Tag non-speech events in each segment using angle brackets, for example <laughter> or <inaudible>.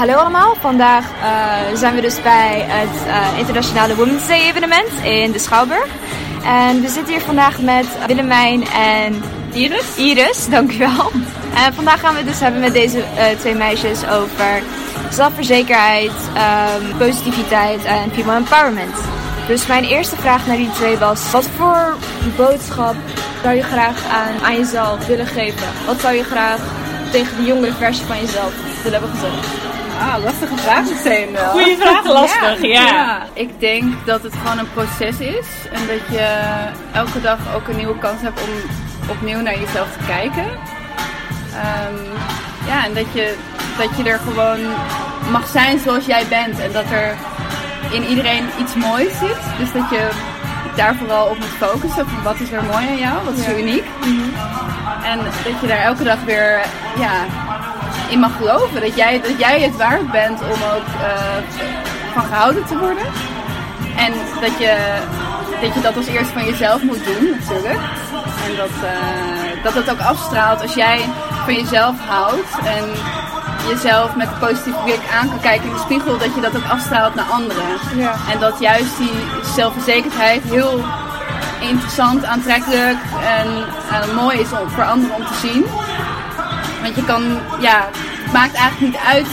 hallo allemaal. Vandaag uh, zijn we dus bij het uh, Internationale Women's Day evenement in de Schouwburg. En we zitten hier vandaag met Willemijn en Iris. Iris, dankjewel. En vandaag gaan we het dus hebben met deze uh, twee meisjes over zelfverzekerheid, um, positiviteit en female empowerment. Dus mijn eerste vraag naar die twee was, wat voor boodschap zou je graag aan, aan jezelf willen geven? Wat zou je graag tegen de jongere versie van jezelf willen hebben gezegd? Ah, lastige vraag meteen wel. Goeie vraag, lastig, ja. ja. Ik denk dat het gewoon een proces is. En dat je elke dag ook een nieuwe kans hebt om opnieuw naar jezelf te kijken. Um, ja, en dat je, dat je er gewoon mag zijn zoals jij bent. En dat er in iedereen iets moois zit. Dus dat je daar vooral op moet focussen. Van wat is er mooi aan jou? Wat is er uniek? Mm -hmm. En dat je daar elke dag weer ja, in mag geloven. Dat jij, dat jij het waard bent om ook uh, van gehouden te worden. En dat je, dat je dat als eerst van jezelf moet doen natuurlijk. En dat, uh, dat het ook afstraalt als jij van jezelf houdt. En jezelf met een positieve blik aan kan kijken in de spiegel, dat je dat ook afstraalt naar anderen. Ja. En dat juist die zelfverzekerdheid heel interessant, aantrekkelijk en uh, mooi is om, voor anderen om te zien. Want je kan, ja, het maakt eigenlijk niet uit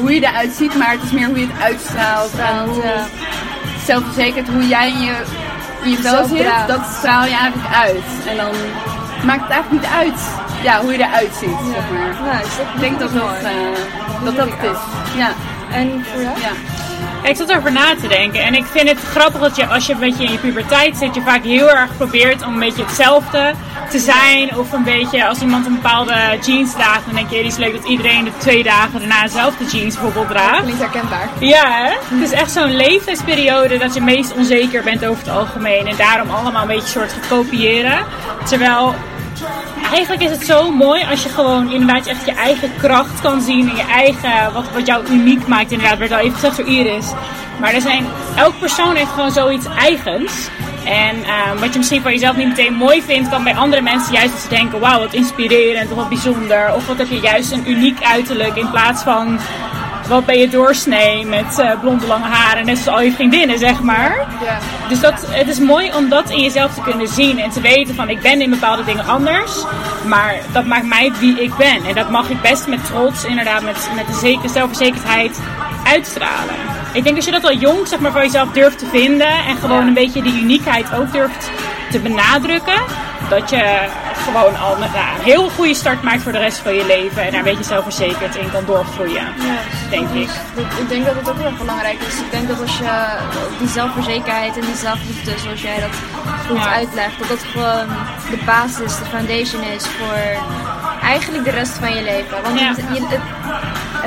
hoe je eruit ziet, maar het is meer hoe je het uitstraalt. En hoe ja. zelfverzekerd, hoe jij in je, in je vel zit, dat straal je eigenlijk uit. En dan maakt het eigenlijk niet uit ja, hoe je eruit ziet, Ja. zeg maar. Nou, is dat Ik denk dat dat, uh, dat, dat het is. Ja. En voor jou? ja. Ik zat erover na te denken en ik vind het grappig dat je als je een beetje in je puberteit zit, je vaak heel erg probeert om een beetje hetzelfde te zijn. Of een beetje als iemand een bepaalde jeans draagt, dan denk je, het is leuk dat iedereen de twee dagen daarna dezelfde jeans bijvoorbeeld draagt. Klinkt herkenbaar. Ja, hè? Het is echt zo'n leeftijdsperiode dat je meest onzeker bent over het algemeen. En daarom allemaal een beetje soort gaat kopiëren. Terwijl eigenlijk is het zo mooi als je gewoon inderdaad echt je eigen kracht kan zien. En je eigen, wat, wat jou uniek maakt inderdaad. Werd al even gezegd door Iris. Maar er zijn, elk persoon heeft gewoon zoiets eigens. En uh, wat je misschien van jezelf niet meteen mooi vindt, kan bij andere mensen juist dat ze denken: wauw, wat inspirerend of wat bijzonder. Of wat heb je juist een uniek uiterlijk in plaats van wat ben je doorsnee met uh, blonde lange haren, net zoals al je vriendinnen, zeg maar. Ja. Dus dat, het is mooi om dat in jezelf te kunnen zien en te weten van ik ben in bepaalde dingen anders, maar dat maakt mij wie ik ben. En dat mag ik best met trots, inderdaad, met, met een zekere zelfverzekerdheid uitstralen. Ik denk als je dat al jong zeg maar, van jezelf durft te vinden en gewoon Ja. een beetje die uniekheid ook durft te benadrukken, dat je gewoon al nou, een heel goede start maakt voor de rest van je leven en daar een beetje zelfverzekerd in kan doorgroeien, Ja. denk ik. Dat- ik denk dat het ook heel erg belangrijk is. Ik denk dat als je die zelfverzekerheid en die zelfliefde, zoals jij dat goed Ja. uitlegt, dat dat gewoon de basis, de foundation is voor eigenlijk de rest van je leven. Want Ja. je, het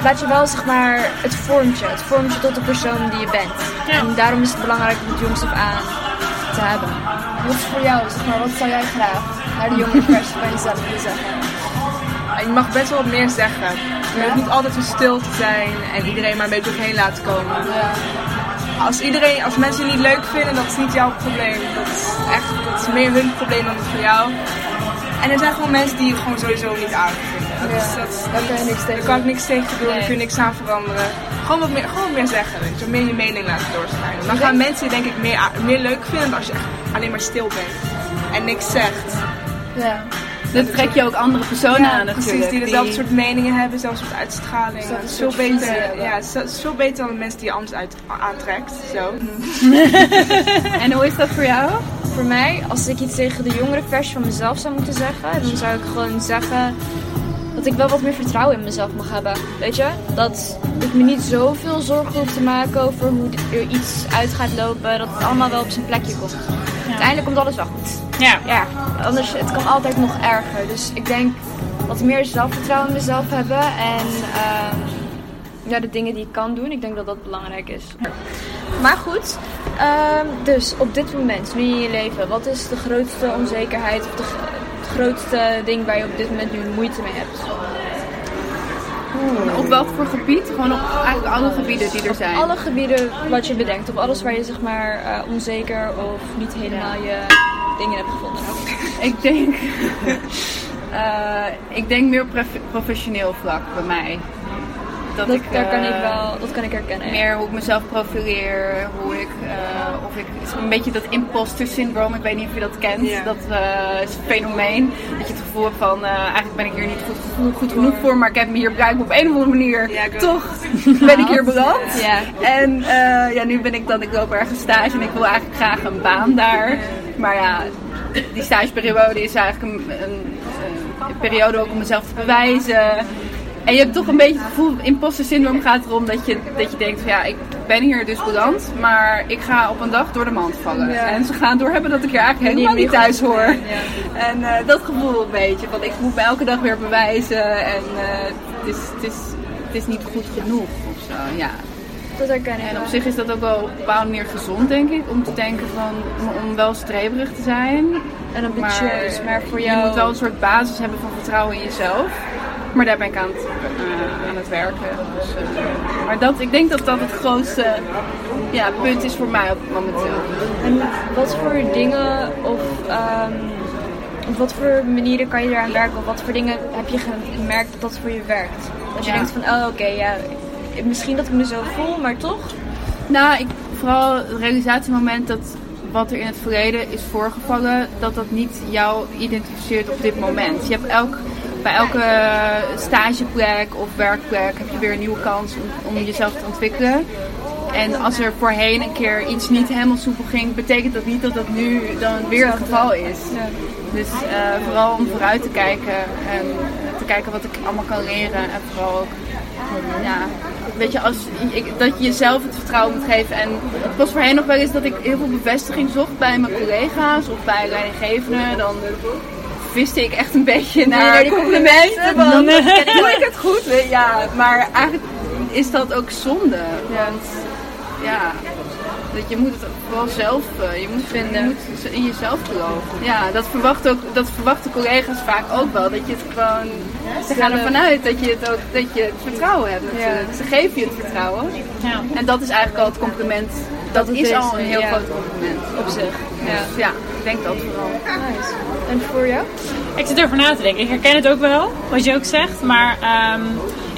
laat je wel, zeg maar, het vormt je. Het vormt je tot de persoon die je bent. Ja. En daarom is het belangrijk om het jongs af aan te hebben. Wat is voor jou, zeg maar, wat zou jij graag naar de jonge <laughs> versie van jezelf willen zeggen? Je mag best wel wat meer zeggen. Je hoeft niet altijd zo stil te zijn en iedereen maar een beetje doorheen laten komen. Als, iedereen, als mensen je niet leuk vinden, dat is niet jouw probleem. Dat is echt dat is meer hun probleem dan het voor jou. En er zijn gewoon mensen die je gewoon sowieso niet aardig vinden. Dat is, Ja, dat is daar je niet- niks tegen Daar kan ik niks tegen doen, Nee. daar kun je niks aan veranderen. Gewoon wat meer, gewoon wat meer zeggen, weet je. Meer je mening laten doorschijnen. Dan gaan mensen je denk ik meer, meer leuk vinden als je echt alleen maar stil bent. En niks zegt. Ja. Dan trek je ook andere personen aan natuurlijk. Precies, die dezelfde soort meningen hebben, dezelfde soort uitstraling. Dezelfde Het is veel beter, ja, veel beter dan de mensen die je anders uit, aantrekt. Zo. <laughs> <laughs> En hoe is dat voor jou? Voor mij, als ik iets tegen de jongere versie van mezelf zou moeten zeggen, dan zou ik gewoon zeggen dat ik wel wat meer vertrouwen in mezelf mag hebben. Weet je? Dat ik me niet zoveel zorgen hoef te maken over hoe er iets uit gaat lopen. Dat het allemaal wel op zijn plekje komt. Uiteindelijk komt alles wel goed. Ja. Ja, anders, het kan altijd nog erger. Dus ik denk wat meer zelfvertrouwen in mezelf hebben en ehm, ja, de dingen die ik kan doen. Ik denk dat dat belangrijk is. Maar goed, ehm, dus op dit moment, nu in je leven, wat is de grootste onzekerheid of de, grootste ding waar je op dit moment nu moeite mee hebt? Op welk voor gebied? Gewoon op eigenlijk alle gebieden die er zijn. Alle gebieden wat je bedenkt, op alles waar je zeg maar eh, onzeker of niet helemaal je dingen hebt gevonden. <laughs> Ik denk, <laughs> eh, ik denk meer prof- professioneel vlak bij mij. Dat, Dat, ik... daar kan eh, ik wel, dat kan ik herkennen. Meer hoe ik mezelf profileer, hoe ik, eh, of ik, het is een beetje dat imposter syndroom, ik weet niet of je dat kent. Dat eh, is een fenomeen, dat je het gevoel hebt van, eh, eigenlijk ben ik hier niet goed, goed, goed genoeg voor, maar ik heb me hier blijkbaar op een of andere manier, Ja, toch <laughs> ben ik hier beland. Ja. En eh, ja, nu ben ik dan, ik loop ergens stage en ik wil eigenlijk graag een baan daar. Maar ja, die stageperiode is eigenlijk een, een, een periode ook om mezelf te bewijzen. En je hebt toch een beetje het gevoel, imposter syndroom gaat erom dat je, dat je denkt van ja, ik ben hier dus beland, maar ik ga op een dag door de mand vallen. Ja. En ze gaan doorhebben dat ik hier eigenlijk helemaal Niet thuis hoor. ja. En eh, dat gevoel een beetje, want ik moet me elke dag weer bewijzen en eh, het, is, het, is, het is niet goed genoeg of zo. Ja. Dat herken ik En op zich is dat ook wel op een bepaalde manier gezond, denk ik. Om te denken van, om, wel streberig te zijn. En ambitieus, maar, voor jou... Je moet wel een soort basis hebben van vertrouwen in jezelf. Maar daar ben ik aan het, eh, aan het werken. Dus, eh, maar dat, ik denk dat dat het grootste ja, punt is voor mij op momenteel. En wat voor dingen of ehm, op wat voor manieren kan je eraan werken? Of wat voor dingen heb je gemerkt dat dat voor je werkt? Dat je Ja. denkt van, oh oké, ja, misschien dat ik me zo voel, maar toch? Nou, ik, vooral het realisatiemoment dat wat er in het verleden is voorgevallen, dat dat niet jou identificeert op dit moment. Je hebt elk, bij elke stageplek of werkplek heb je weer een nieuwe kans om, om jezelf te ontwikkelen. En als er voorheen een keer iets niet helemaal soepel ging, betekent dat niet dat dat nu dan weer het geval is. Dus eh, vooral om vooruit te kijken en te kijken wat ik allemaal kan leren. En vooral ook, ja, weet je, als, ik, dat je jezelf het vertrouwen moet geven. En het was voorheen nog wel eens dat ik heel veel bevestiging zocht bij mijn collega's of bij leidinggevenden. Dan viste ik echt een beetje naar, die complimenten. Van, dan- <laughs> doe ik het goed? Ja, maar eigenlijk is dat ook zonde. Want ja, dat je moet het vooral zelf, eh, je moet, vinden. je moet in jezelf geloven. Ja, dat verwachten, ook, dat verwachten collega's vaak ook wel. Dat je het gewoon, ze gaan ervan uit dat je het ook, dat je het vertrouwen hebt natuurlijk. Ze geven je het vertrouwen. Ja. En dat is eigenlijk al het compliment. Dat, is is, al een heel ja. groot compliment. Op zich. Dus ja, ik denk dat vooral. Nice. En voor jou? Ik zit erover na te denken. Ik herken het ook wel, wat je ook zegt. Maar ehm,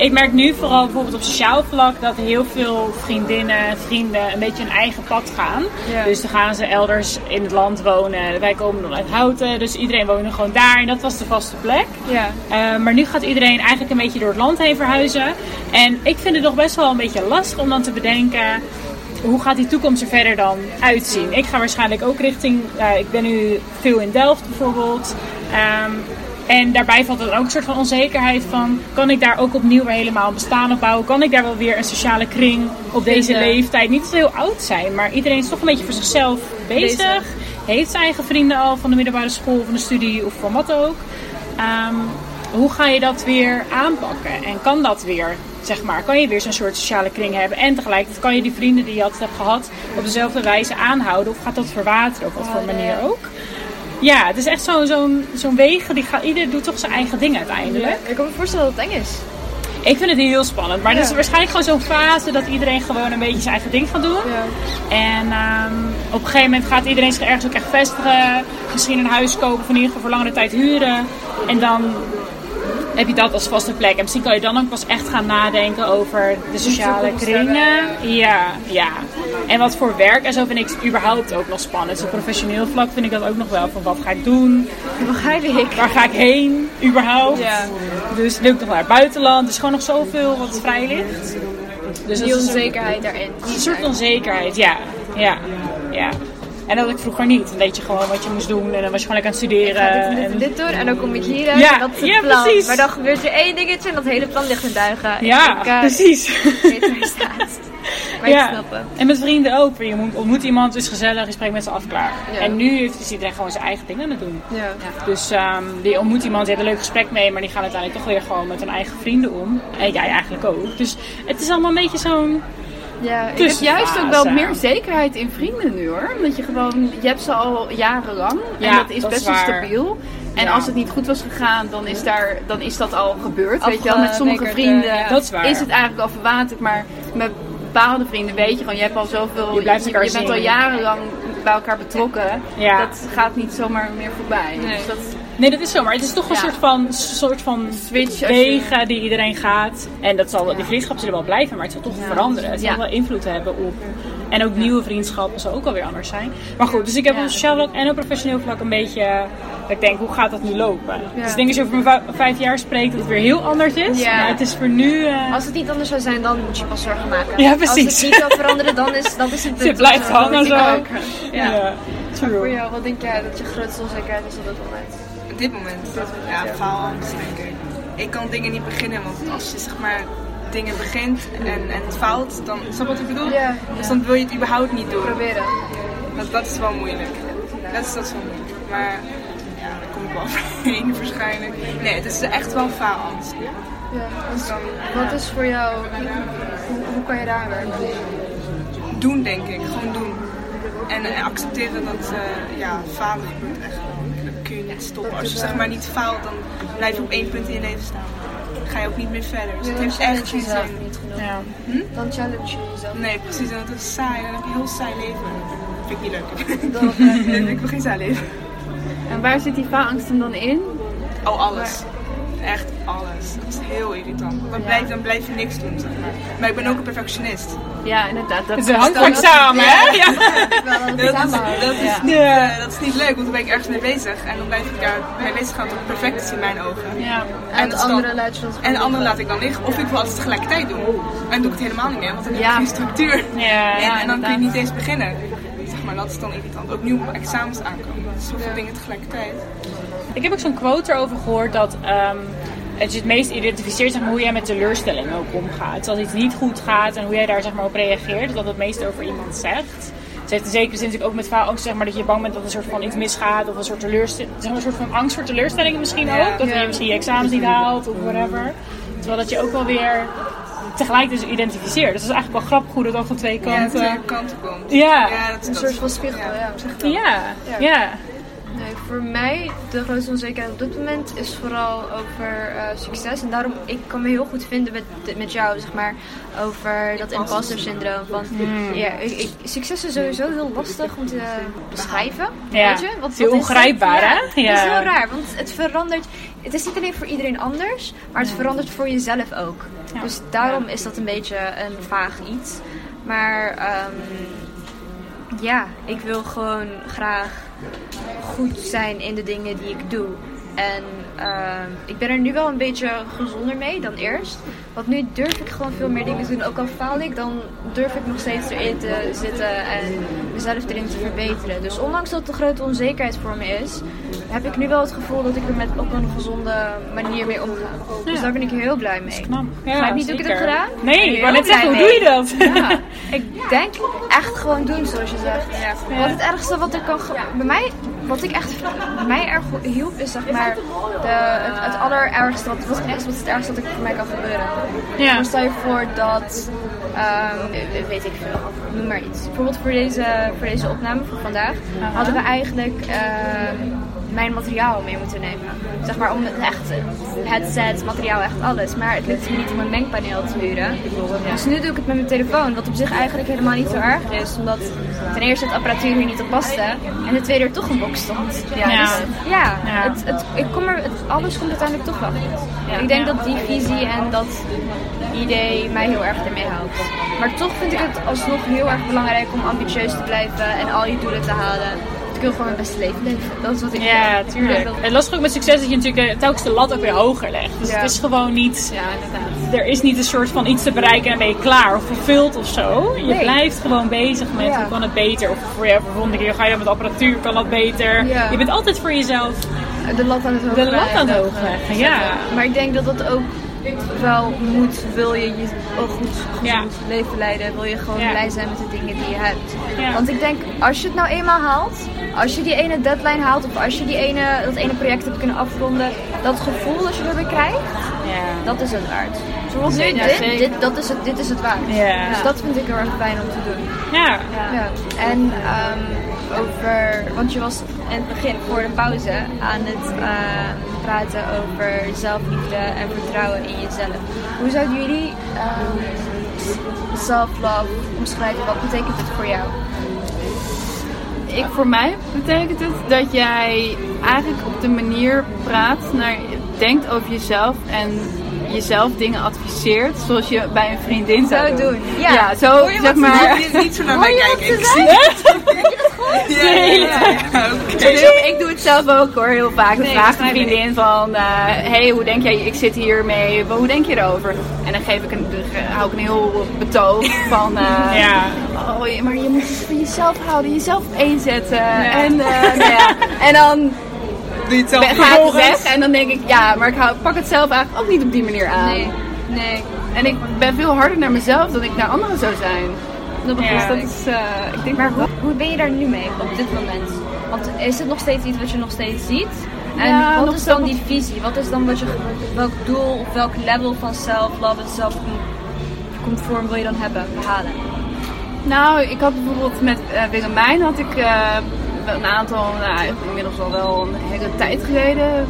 ik merk nu vooral bijvoorbeeld op sociaal vlak dat heel veel vriendinnen, vrienden een beetje hun eigen pad gaan. Ja. Dus dan gaan ze elders in het land wonen. Wij komen dan uit Houten, dus iedereen woonde gewoon daar. En dat was de vaste plek. Ja. Eh, maar nu gaat iedereen eigenlijk een beetje door het land heen verhuizen. En ik vind het nog best wel een beetje lastig om dan te bedenken. Hoe gaat die toekomst er verder dan uitzien? Ik ga waarschijnlijk ook richting. eh, ik ben nu veel in Delft bijvoorbeeld. Ehm, en daarbij valt er dan ook een soort van onzekerheid van... kan ik daar ook opnieuw weer helemaal een bestaan op bouwen? Kan ik daar wel weer een sociale kring op deze leeftijd? Niet dat we heel oud zijn, maar iedereen is toch een beetje voor zichzelf bezig. Bezig. Heeft zijn eigen vrienden al van de middelbare school, van de studie of van wat ook. Ehm, hoe ga je dat weer aanpakken? En kan dat weer, zeg maar, kan je weer zo'n soort sociale kring hebben? En tegelijkertijd kan je die vrienden die je altijd hebt gehad op dezelfde wijze aanhouden? Of gaat dat verwateren op wat voor manier ook? Ja, het is echt zo'n zo'n zo'n wegen. Die gaat, ieder doet toch zijn eigen ding uiteindelijk. Ik kan me voorstellen dat het eng is. Ik vind het heel spannend. Maar het is waarschijnlijk gewoon zo'n fase dat iedereen gewoon een beetje zijn eigen ding gaat doen. En ehm, op een gegeven moment gaat iedereen zich ergens ook echt vestigen. Misschien een huis kopen of in ieder geval voor langere tijd huren. En dan heb je dat als vaste plek. En misschien kan je dan ook pas echt gaan nadenken over de sociale kringen. Ja, ja. En wat voor werk en zo vind ik überhaupt ook nog spannend. Dus op professioneel vlak vind ik dat ook nog wel. Van wat ga ik doen? Begrijp ik. Waar ga ik heen? Überhaupt? Ja. Dus lukt nog naar het buitenland. Er is gewoon nog zoveel wat vrij ligt. Dus Die onzekerheid daarin. een soort onzekerheid, ja. Ja, ja. En dat had ik vroeger niet. Dan deed je gewoon wat je moest doen en dan was je gewoon lekker aan het studeren. Dit, dit, en- dit doen en dan kom ik hier uit Ja, en dat is het ja, plan. precies. Maar dan gebeurt er één dingetje en dat hele plan ligt in duigen. ja, ik, eh, precies. Ik weet staat. Maar hem. En met vrienden ook. Je moet- ontmoet iemand, is gezellig, je spreekt met ze af, klaar. Ja. En nu heeft is iedereen gewoon zijn eigen ding aan het doen. Ja. Dus ehm, die ontmoet iemand, die heeft een leuk gesprek mee, maar die gaan uiteindelijk toch weer gewoon met hun eigen vrienden om. En jij eigenlijk ook. Dus het is allemaal een beetje zo'n... Ja, ik heb Tussenfase. juist ook wel meer zekerheid in vrienden nu hoor. Omdat je gewoon, je hebt ze al jarenlang. en dat is dat best wel stabiel. En Ja. als het niet goed was gegaan, dan is, daar, dan is dat al gebeurd. Weet je wel, met sommige vrienden eh, ja. Dat is waar. is het eigenlijk al verwaterd. Maar met bepaalde vrienden weet je gewoon, je hebt al zoveel. Je blijft elkaar je bent al jarenlang bij elkaar betrokken. Ja. Dat gaat niet zomaar meer voorbij. Nee. Dus dat, Nee, dat is zo, maar het is toch een soort van, soort van Switch als je- wegen die iedereen gaat. En dat zal, die vriendschappen zullen wel blijven, maar het zal toch veranderen. Het zal wel invloed hebben op. En ook nieuwe vriendschappen zal ook alweer anders zijn. Maar goed, dus ik heb op sociaal vlak en op professioneel vlak een beetje. Dat ik denk, hoe gaat dat nu lopen? Dus ik denk als je over mijn vijf- jaar spreekt, dat het weer heel anders is. Ja. Maar het is voor nu. eh, Als het niet anders zou zijn, dan moet je pas zorgen maken. Ja, Als precies. het niet zou veranderen, dan is, dan is het <laughs> het blijft hangen zo. Ja, Ja. Voor true. jou, wat denk jij dat je grootste onzekerheid is op dit moment? Dit moment, ja, faalangst denk ik. Ik kan dingen niet beginnen, want als je zeg maar dingen begint en, en het faalt, dan snap wat ik bedoel? Ja. Dus dan wil je het überhaupt niet doen. Proberen. Dat, dat is wel moeilijk. Dat is, dat is wel moeilijk. Maar ja, daar kom ik wel <laughs> overheen waarschijnlijk. Nee, het is echt wel faalangst. Ja. Dus dan Wat is voor jou, hoe, hoe kan je daar werken? doen denk ik, gewoon doen. En, en accepteren dat eh, ja, falen gebeurt echt kun je niet stoppen. Als je zeg maar niet faalt, dan blijf je op één punt in je leven staan. Dan ga je ook niet meer verder. Dus het heeft echt geen zin. Ja. Dan challenge je jezelf. Nee, precies. Dat is saai. Dan heb je een heel saai leven. Dat vind ik niet leuk. Dat <laughs> begrijp ik. geen saai leven. En waar zit die faalangst dan in? Oh, alles. Echt alles. Dat is heel irritant. Dan blijf, dan blijf je niks doen, zeg maar. Maar ik ben ook een perfectionist. Ja, inderdaad. Dat Het hangt vaak samen, hè? <laughs> Ja. Dat is, samenhouden. dat, is Ja. niet, eh, dat is niet leuk, want dan ben ik ergens mee bezig. En dan blijf ik daar mee bezig gaan tot het perfect is in mijn ogen. Ja. En dan- andere laat je dan En de andere laat ik dan liggen. Of ik wil alles tegelijkertijd doen. En doe ik het helemaal niet meer, want dan heb ik Ja. geen structuur. Ja, <laughs> en, ja, en dan kun je niet eens beginnen. Zeg maar, dat is dan irritant. Ook nu op examens aankomen. Zoveel dingen tegelijkertijd. Ik heb ook zo'n quote erover gehoord dat ehm, het je het meest identificeert zeg maar, hoe jij met teleurstellingen ook omgaat. Dus als iets niet goed gaat en hoe jij daar zeg maar, op reageert, dat dat het meest over iemand zegt. Ze heeft in zekere zin natuurlijk ook met faalangst, zeg maar, dat je bang bent dat er een soort van iets misgaat of een soort, teleurstelling, zeg maar, een soort van angst voor teleurstellingen misschien Ja. ook. Dat je misschien je examens niet haalt of whatever. Terwijl dat je ook wel weer tegelijk dus identificeert. Dus dat is eigenlijk wel grappig hoe dat dan van twee Ja, kanten... twee kanten komt. Ja. dat is Een dat soort van spiegel, ja. ja. Ja, ja. Voor mij, de grootste onzekerheid op dit moment is vooral over eh, succes. En daarom, ik kan me heel goed vinden met, met jou, zeg maar, over dat imposter syndroom. Van, ja, ik, ik- succes is sowieso heel lastig om te beschrijven, Ja, weet je? Is heel wat ongrijpbaar, het? hè? Ja, Het is heel raar, want het verandert, het is niet alleen voor iedereen anders, maar het verandert voor jezelf ook. Dus daarom is dat een beetje een vaag iets. Maar ehm, ja, ik wil gewoon graag goed zijn in de dingen die ik doe. En ehm, ik ben er nu wel een beetje gezonder mee dan eerst. Want nu durf ik gewoon veel meer dingen te doen. Ook al faal ik, dan durf ik nog steeds erin te zitten en mezelf erin te verbeteren. Dus ondanks dat het een grote onzekerheid voor me is, heb ik nu wel het gevoel dat ik er met op een gezonde manier mee omga. Dus Ja. daar ben ik heel blij mee. Knap. Ja, Begrijp niet hoe ik het heb gedaan? Nee, ik wou net zeggen, hoe doe je dat? Ja, ik denk echt gewoon doen zoals je zegt. Wat het ergste wat er kan bij mij, wat ik echt bij mij erg hielp is zeg maar de, het, het allerergste wat, wat, echt, wat het ergste wat er voor mij kan gebeuren. Ja. Stel je voor dat, ehm, eh, weet ik veel, noem maar iets. Bijvoorbeeld voor deze, voor deze opname voor vandaag hadden we eigenlijk ehm, mijn materiaal mee moeten nemen. Zeg maar om het echt, headset, materiaal, echt alles. Maar het lukte me niet om een mengpaneel te huren. Dus nu doe ik het met mijn telefoon, wat op zich eigenlijk helemaal niet zo erg is. Omdat ten eerste het apparatuur hier niet op paste. En ten tweede er toch een box stond. Ja, Ja. Dus, ja, Ja. Het, het, ik kom er, het, alles komt uiteindelijk toch wel goed. Ik denk dat die visie en dat idee mij heel erg ermee helpt. Maar toch vind ik het alsnog heel erg belangrijk om ambitieus te blijven en al je doelen te halen. Ik wil gewoon mijn beste leven leven. Dat is wat ik Ja, wil. tuurlijk. Dat- Het lastige ook met succes dat je natuurlijk eh, telkens de lat ook weer hoger legt. Dus Ja. het is gewoon niet, Ja, inderdaad. er is niet een soort van iets te bereiken en ben je klaar of vervuld of zo. Je Nee. blijft gewoon bezig met Ja. hoe kan het beter. Of voor voor de volgende keer ga je dan met apparatuur, kan dat beter. Je bent altijd voor jezelf De lat aan het hoog de lat aan het hoog leggen. Ja. Maar ik denk dat dat ook wel moet. Wil je je ook goed gezond Ja. leven leiden, wil je gewoon Ja. blij zijn met de dingen die je hebt. Ja. Want ik denk, als je het nou eenmaal haalt, als je die ene deadline haalt of als je die ene, dat ene project hebt kunnen afronden, dat gevoel dat je erbij krijgt, Ja. dat is het waard. Zoals nu, dit, dit, dat is het, dit is het waard. Ja. Dus dat vind ik heel erg fijn om te doen. Ja. Ja. En ehm, over, want je was in het begin voor de pauze aan het ehm, praten over zelfliefde en vertrouwen in jezelf. Hoe zouden jullie ehm, self-love omschrijven? Wat betekent het voor jou? Ik, voor mij betekent het dat jij eigenlijk op de manier praat naar denkt over jezelf en jezelf dingen adviseert zoals je bij een vriendin zou, Zou doen. Ja. Ja, zo je zeg maar. zegt? Niet zo naar mij je kijken. wat Ik ze zie het. Ja, ja, <laughs> ja. Dus ik doe het zelf ook hoor, heel vaak. Nee, vraagt een ik. vriendin van, eh hey, hoe denk jij, ik zit hier mee, hoe denk je erover? En dan geef ik een, dan hou ik een heel betoog van, eh, <laughs> Ja. oh, maar je moet het van jezelf houden, jezelf op één zetten. En, eh, <laughs> nou ja. en dan Doe je het zelf ben, niet. ga ik weg en dan denk ik, ja, maar ik hou, pak het zelf eigenlijk ook niet op die manier aan. Nee, nee. En ik ben veel harder naar mezelf dan ik naar anderen zou zijn. Dat begrijp Ja. ik. Dat is, eh, ik denk Maar hoe, hoe ben je daar nu mee op dit moment? Want is het nog steeds iets wat je nog steeds ziet? En Ja, wat is dan die visie? Wat is dan wat je, welk doel of welk level van self-love en self-conform wil je dan hebben, behalen? Nou, ik had bijvoorbeeld met uh, Willemijn had ik eh, een aantal, nou, inmiddels al wel een hele tijd geleden.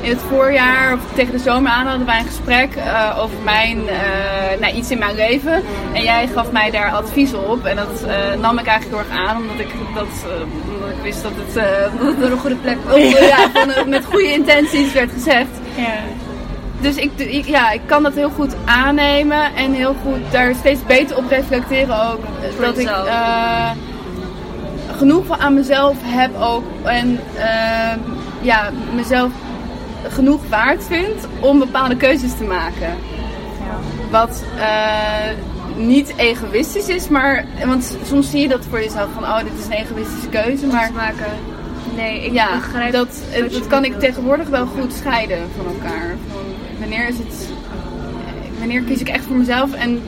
In het voorjaar of tegen de zomer aan hadden wij een gesprek eh, over mijn, eh, nou, iets in mijn leven. En jij gaf mij daar advies op. En dat eh, nam ik eigenlijk heel erg aan, omdat ik, dat, omdat ik wist dat het, <laughs> dat het een goede plek was. ja, van, met goede intenties werd gezegd. Ja. Dus ik, ik- ja, ik kan dat heel goed aannemen en heel goed daar steeds beter op reflecteren ook. Voor dat ik jezelf. genoeg van aan mezelf heb ook en ja, mezelf genoeg waard vind om bepaalde keuzes te maken. Wat eh, niet egoïstisch is, maar want soms zie je dat voor jezelf van oh dit is een egoïstische keuze, maar maken. Nee, ik ja, begrijp dat, dat kan ik tegenwoordig wel goed scheiden van elkaar. Van wanneer is het, wanneer kies ik echt voor mezelf en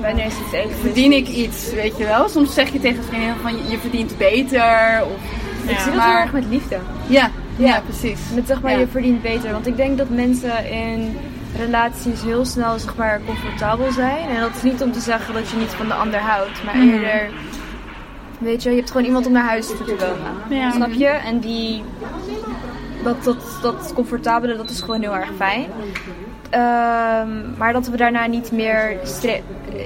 Wanneer is het even? verdien ik iets, weet je wel? Soms zeg je tegen vriendinnen van je verdient beter. Of, Ik zie dat maar- heel erg met liefde. ja, ja, Ja. precies. Met zeg maar, Ja. je verdient beter. Want ik denk dat mensen in relaties heel snel zeg maar, comfortabel zijn. En dat is niet om te zeggen dat je niet van de ander houdt. Maar Mhm. eerder, weet je, je hebt gewoon iemand om naar huis toe te komen. Ja. Snap je? En die, dat, dat, dat comfortabele, dat is gewoon heel erg fijn. Ehm, maar dat we daarna niet meer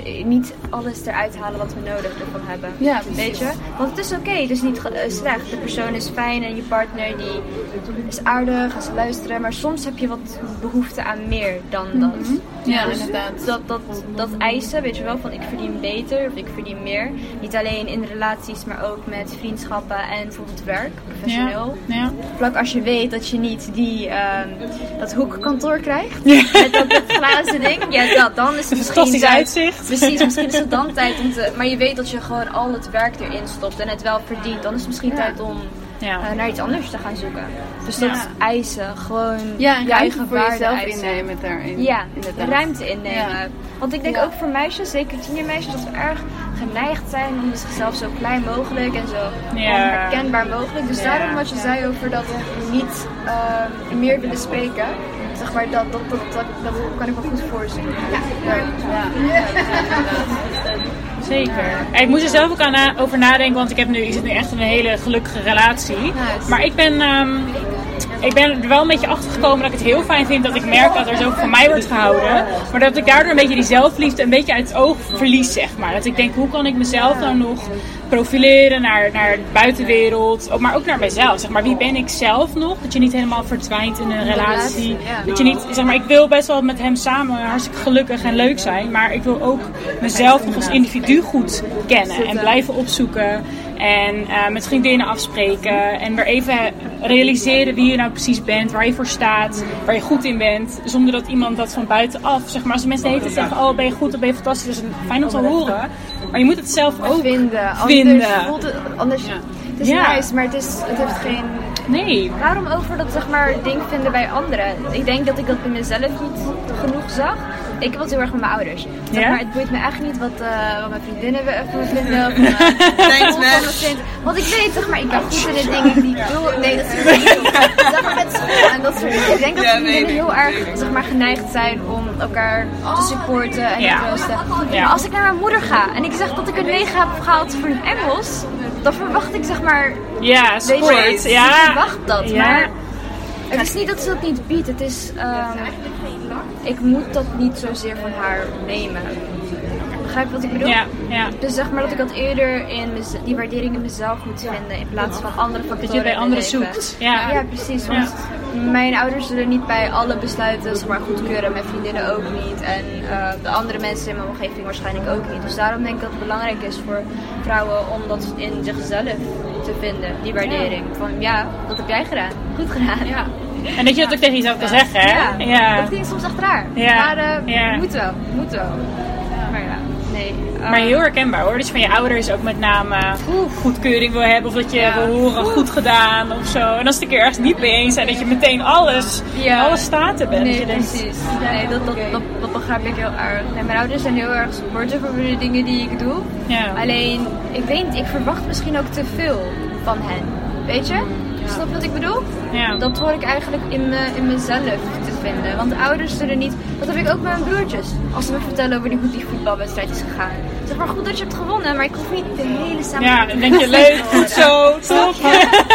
eh, niet alles eruit halen wat we nodig ervan hebben. Ja, weet je? Want het is oké, het is niet eh, slecht. De persoon is fijn en je partner die is aardig en ze luisteren. Maar soms heb je wat behoefte aan meer dan dat. Ja, Dus inderdaad. Dat, dat, dat eisen, weet je wel, van ik verdien beter of ik verdien meer. Niet alleen in relaties, maar ook met vriendschappen en bijvoorbeeld werk, professioneel. Ja. Vlak als je weet dat je niet die, ehm, dat hoekkantoor krijgt, met dat, dat glazen ding, ja, dat, dan is het misschien Fantastisch tijd- uitzicht. Precies, misschien is het dan <laughs> tijd om te... Maar je weet dat je gewoon al het werk erin stopt en het wel verdient. Dan is het misschien tijd om Ja. eh, naar iets anders te gaan zoeken. Dus dat Ja. is eisen, gewoon Ja, je eigen voor waarde jezelf eisen. innemen daarin. Ja, inderdaad. ruimte innemen. Ja. Want ik denk Ja. ook voor meisjes, zeker tienermeisjes, dat we erg geneigd zijn om zichzelf zo klein mogelijk en zo Ja. onherkenbaar mogelijk. Dus Ja. daarom wat je zei over dat niet ehm, meer willen spreken, zeg maar, dat, dat, dat, dat, kan ik wel goed voorzien. Ja. Zeker. Ik moest er zelf ook aan over nadenken, want ik, heb nu, ik zit nu echt in een hele gelukkige relatie. Maar ik ben, ehm, ik ben er wel een beetje achter gekomen dat ik het heel fijn vind dat ik merk dat er zo van mij wordt gehouden. Maar dat ik daardoor een beetje die zelfliefde een beetje uit het oog verlies, zeg maar. Dat ik denk, hoe kan ik mezelf nou nog profileren naar, naar de buitenwereld, maar ook naar mezelf. Zeg maar, wie ben ik zelf nog? Dat je niet helemaal verdwijnt in een relatie. Dat je niet, zeg maar, ik wil best wel met hem samen hartstikke gelukkig en leuk zijn, maar ik wil ook mezelf nog als individu goed kennen en blijven opzoeken. En eh, met vriendinnen afspreken. En weer even realiseren wie je nou precies bent. Waar je voor staat. Waar je goed in bent. Zonder dat iemand dat van buitenaf. Zeg maar als de mensen de hele tijd zeggen. Oh ben je goed of ben je fantastisch. Dat is fijn om te horen. Maar je moet het zelf ook Vinden. Anders voelt het, anders, Het is Ja. nice, maar het, is, het heeft geen... Nee. Waarom over dat zeg maar ding vinden bij anderen? Ik denk dat ik dat bij mezelf niet genoeg zag. Ik heb het heel erg met mijn ouders. Zeg Ja? maar, het boeit me echt niet wat, eh, wat mijn vriendinnen van vinden. Of, <laughs> eh, Thanks, man. Want ik weet, zeg maar, ik ben goed in de dingen die ik wil. Nee, dat is niet <laughs> Zeg maar met school en dat soort dingen. Ik denk dat Ja, vriendinnen heel erg zeg maar, geneigd zijn om elkaar te supporten en Ja. te troosten. Ja. Maar als ik naar mijn moeder ga en ik zeg dat ik een 9 heb gehaald voor een Engels, dan verwacht ik zeg maar Ja, je, sport. Ik Ja. verwacht dat, Ja. maar het is niet dat ze dat niet biedt. Het is, ehm, ik moet dat niet zozeer van haar nemen. Begrijp je wat ik bedoel? Ja, ja. Dus zeg maar dat ik dat eerder in mez- die waardering in mezelf moet vinden in plaats van andere factoren. Dat je bij anderen zoekt. Ja. Ja, precies. Want mijn ouders zullen niet bij alle besluiten zeg maar, goedkeuren. Mijn vriendinnen ook niet. En eh, de andere mensen in mijn omgeving waarschijnlijk ook niet. Dus daarom denk ik dat het belangrijk is voor vrouwen om dat in zichzelf te vinden. Die waardering. Van ja, dat heb jij gedaan. Goed gedaan. Ja. En dat je dat ook tegen jezelf kan zeggen, hè? Ja. Dat klinkt soms echt raar. Ja. Maar Ja. moet wel. Moet wel. Maar ja, nee. eh, Maar heel herkenbaar hoor. Je van je ouders ook met name goedkeuring wil hebben. Of dat je wil horen goed gedaan of zo. En als het een keer ergens niet mee eens zijn, dat je meteen alles, Ja. alle staten bent. Nee, denkt, precies. Nee, dat, dat, dat, dat begrijp ik heel erg. Nee, mijn ouders zijn heel erg supportive over de dingen die ik doe. Ja. Alleen, ik weet ik verwacht misschien ook te veel van hen. Weet je? Snap je wat ik bedoel? Ja. Dat hoor ik eigenlijk in, me, in mezelf te vinden. Want de ouders zullen niet... Dat heb ik ook met mijn broertjes. Als ze me vertellen over die, hoe die voetbalwedstrijd is gegaan. Zeg maar goed dat je hebt gewonnen, maar ik hoef niet de hele samen. Ja, dan denk je leuk, goed zo, top.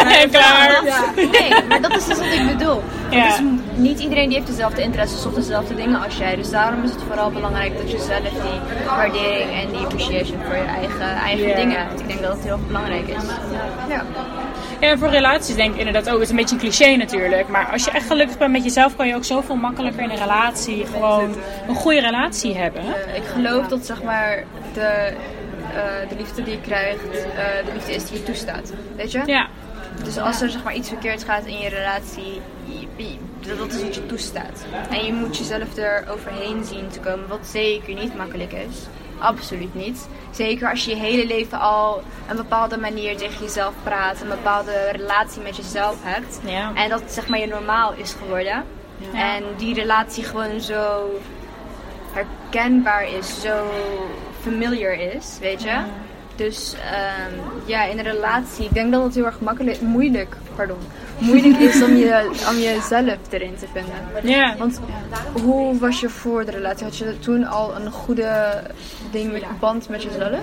En <laughs> klaar. Nee, maar dat is dus wat ik bedoel. Ja. Dus niet iedereen die heeft dezelfde interesses of dezelfde dingen als jij. Dus daarom is het vooral belangrijk dat je zelf die waardering en die appreciation voor je eigen, eigen dingen hebt. Ik denk dat het heel belangrijk is. Ja. En voor relaties denk ik inderdaad ook. Het is een beetje een cliché natuurlijk. Maar als je echt gelukkig bent met jezelf, kan je ook zoveel makkelijker in een relatie gewoon een goede relatie hebben. Eh, ik geloof dat zeg maar de, eh, de liefde die je krijgt, eh, de liefde is die je toestaat. Weet je? Ja. Dus als er zeg maar iets verkeerd gaat in je relatie, dat is wat je toestaat. En je moet jezelf er overheen zien te komen, wat zeker niet makkelijk is. Absoluut niet. Zeker als je je hele leven al een bepaalde manier tegen jezelf praat, een bepaalde relatie met jezelf hebt. Ja. En dat zeg maar je normaal is geworden. En die relatie gewoon zo herkenbaar is, zo familiar is, weet je. Dus ehm, ja, in een relatie, ik denk dat het heel erg makkelijk, moeilijk, pardon, moeilijk is om, je, om jezelf erin te vinden. Ja. Want hoe was je voor de relatie? Had je toen al een goede ding met band met jezelf?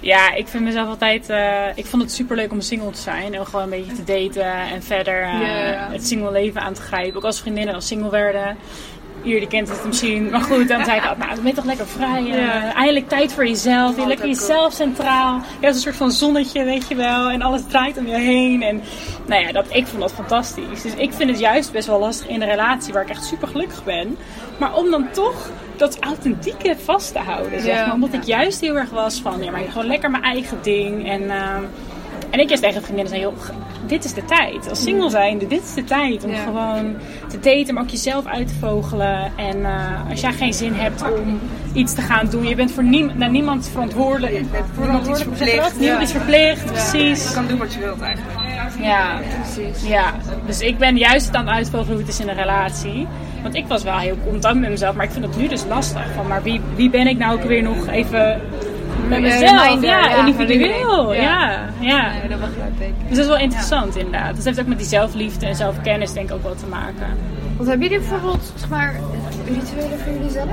Ja, ik vind mezelf altijd. eh, ik vond het super leuk om single te zijn. En gewoon een beetje te daten. En verder eh, het single leven aan te grijpen. Ook als vriendinnen als single werden. Jullie kent het misschien. Maar goed, dan zei ik nou, dan ben je toch lekker vrij. eh, eindelijk tijd voor jezelf. Je lekker jezelf centraal. Je hebt een soort van zonnetje, weet je wel. En alles draait om je heen. En nou ja, dat, ik vond dat fantastisch. Dus ik vind het juist best wel lastig in een relatie waar ik echt super gelukkig ben. Maar om dan toch dat authentieke vast te houden. Zeg maar. Omdat ik juist heel erg was van, ja, maar gewoon lekker mijn eigen ding. En, ehm, en ik juist tegen vriendinnen zei, joh, dit is de tijd. Als single zijnde, dit is de tijd om Ja. gewoon te daten, maar ook jezelf uit te vogelen. En eh, als jij geen zin hebt om iets te gaan doen, je bent voor niem naar niemand verantwoordelijk. Je verplicht. Niemand is verplicht, Je precies. kan doen wat je wilt eigenlijk. Ja, Precies. ja, dus ik ben juist aan het uitvogelen hoe het is in een relatie. Want ik was wel heel content met mezelf, maar ik vind het nu dus lastig. Van, maar wie, wie ben ik nou ook weer nog even met mezelf? reminder, ja, ja, individueel. Ja, ja. Nee, dat begrijp ik. Dus dat is wel interessant inderdaad. Dat heeft ook met die zelfliefde en zelfkennis denk ik ook wel te maken. Want hebben jullie bijvoorbeeld, zeg maar, rituelen voor jullie zelf?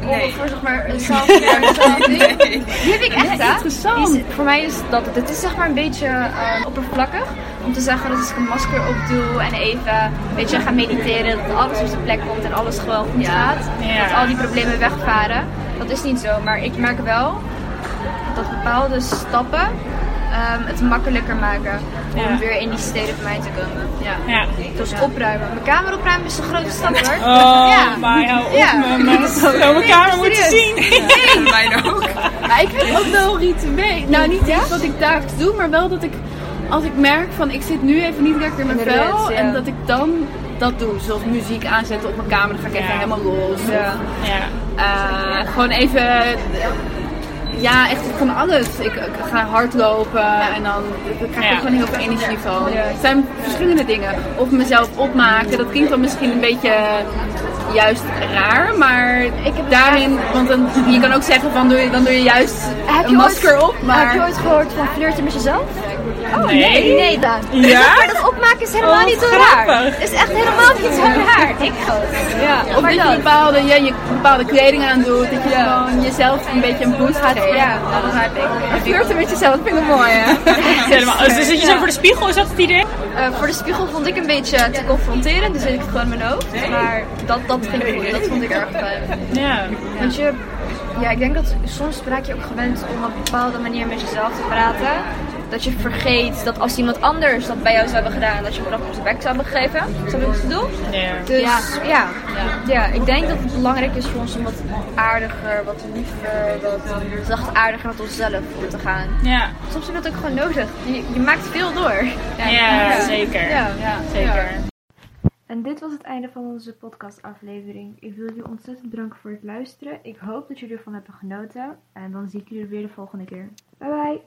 Nee. Of voor, zeg maar, een zelf, ding? <laughs> Die heb ik echt, hè? interessant. Is- voor mij is dat het. Het is zeg maar een beetje eh, oppervlakkig. Om te zeggen dat als ik een masker opdoe en even, weet je, ga mediteren, dat alles op zijn plek komt en alles gewoon goed gaat. Ja. Dat al die problemen wegvaren. Dat is niet zo, maar ik merk wel dat bepaalde stappen ehm, het makkelijker maken om Ja. weer in die state of mind te komen. Ja. Ja. Dus opruimen. Mijn kamer opruimen is een grote stap hoor. Oh, Ja. maar hou op Ja. me. Mijn kamer moeten zien. En Mijne ook. Maar ik heb ook wel ritueel. Nou, niet echt wat ik dagelijks doe, maar wel dat ik, als ik merk van ik zit nu even niet lekker in mijn vel, ja. en dat ik dan dat doe. Zoals muziek aanzetten op mijn kamer, dan ga ik even Ja. helemaal los. Ja. Ja. Eh, gewoon even, ja, echt van alles. Ik, ik ga hardlopen en dan krijg ik Ja. gewoon heel veel energie van. Het zijn verschillende dingen. Of mezelf opmaken, dat klinkt dan misschien een beetje juist raar, maar ik heb daarin, want dan, je kan ook zeggen van doe je, dan doe je juist Heb een masker ooit, op, maar... Heb je ooit gehoord van flirten met jezelf? Oh Nee. nee, dan. <laughs> Ja? Maar dat opmaken is helemaal Oh, niet zo grappig. raar. Het is echt helemaal niet zo raar. Ik gewoon. Ja, Of dat je bepaalde, ja, je bepaalde kleding aan doet, dat je gewoon jezelf een beetje een boost gaat geven. Ja, dat begrijp ik. Maar flirten met jezelf vind ik mooi, hè? <laughs> Helemaal. Dus zit je zo voor de spiegel, is dat het idee? Eh, voor de spiegel vond ik een beetje te confronterend, dus zit ik het gewoon in mijn hoofd. Maar dat, dat ging goed, dat vond ik erg fijn. Ja. Want je, Ja, ik denk dat soms raak je ook gewend om op een bepaalde manier met jezelf te praten. Dat je vergeet dat als iemand anders dat bij jou zou hebben gedaan, dat je hem op zijn bek zou hebben gegeven. Snap je wat ik bedoel? Ja. Dus ja. Ja. ik denk dat het belangrijk is voor ons om wat aardiger, wat liever, wat zachtaardiger met onszelf om te gaan. Ja. Soms is dat ook gewoon nodig. Je, je maakt veel door. Ja, zeker. Ja. Ja, Zeker. En dit was het einde van onze podcastaflevering. Ik wil jullie ontzettend bedanken voor het luisteren. Ik hoop dat jullie ervan hebben genoten. En dan zie ik jullie weer de volgende keer. Bye bye!